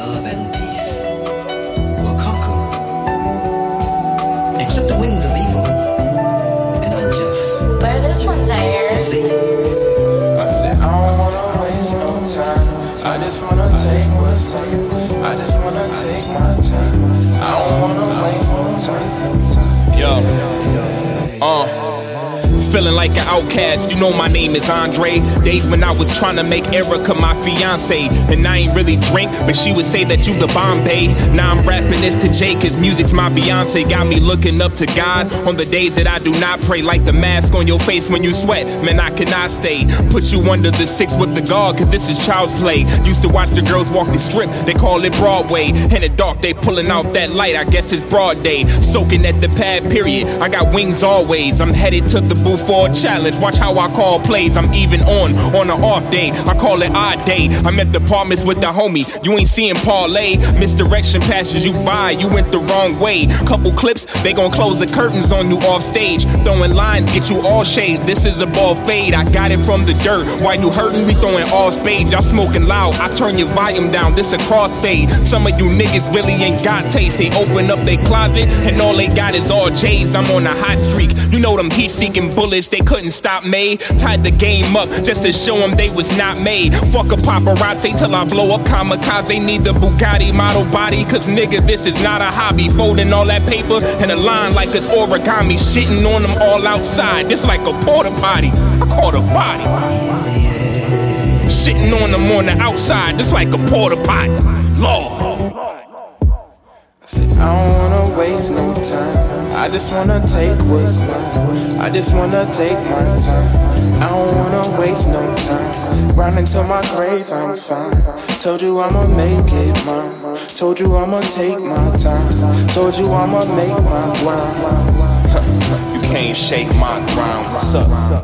love and peace will conquer and clip the wings of evil and unjust. Where this one, Zaire? See, I said, I don't wanna waste no time. I just wanna take what's mine. I just wanna take my time. I don't Feeling like an outcast, you know my name is Andre. Days when I was trying to make Erica my fiance. And I ain't really drink, but she would say that you the Bombay. Now I'm rapping this to Jae, cause music's my Beyonce. Got me looking up to God on the days that I do not pray. Like the mask on your face when you sweat, man, I cannot stay. Put you under the six with the guard, cause this is child's play. Used to watch the girls walk the strip, they call it Broadway. In the dark, they pulling out that light, I guess it's broad day. Soaking at the pad, period. I got wings always. I'm headed to the booth for a challenge. Watch how I call plays. I'm even on on an off day. I call it odd day. I'm at the apartments with the homie. You ain't seeing parlay. Misdirection passes you by. You went the wrong way. Couple clips, they gon' close the curtains on you off stage. Throwing lines, get you all shade. This is a ball fade. I got it from the dirt. Why you hurting? We throwing all spades. Y'all smoking loud. I turn your volume down. This a crossfade. Some of you niggas really ain't got taste. They open up their closet and all they got is all J's. I'm on a hot streak. You know them heat seeking bullets. They couldn't stop me. Tied the game up just to show them they was not made. Fuck a paparazzi till I blow up kamikaze. Need the Bugatti model body. Cause nigga, this is not a hobby. Folding all that paper in a line like it's origami. Shitting on them all outside. This like a porta potty. I call a body. Shitting on them on the outside. This like a porta potty. Lord. I don't wanna waste no time. I just wanna take what's mine. I just wanna take my time. I don't wanna waste no time. Grinding till my grave, I'm fine. Told you I'ma make it mine. Told you I'ma take my time. Told you I'ma make my grind. You can't shake my grind. What's up?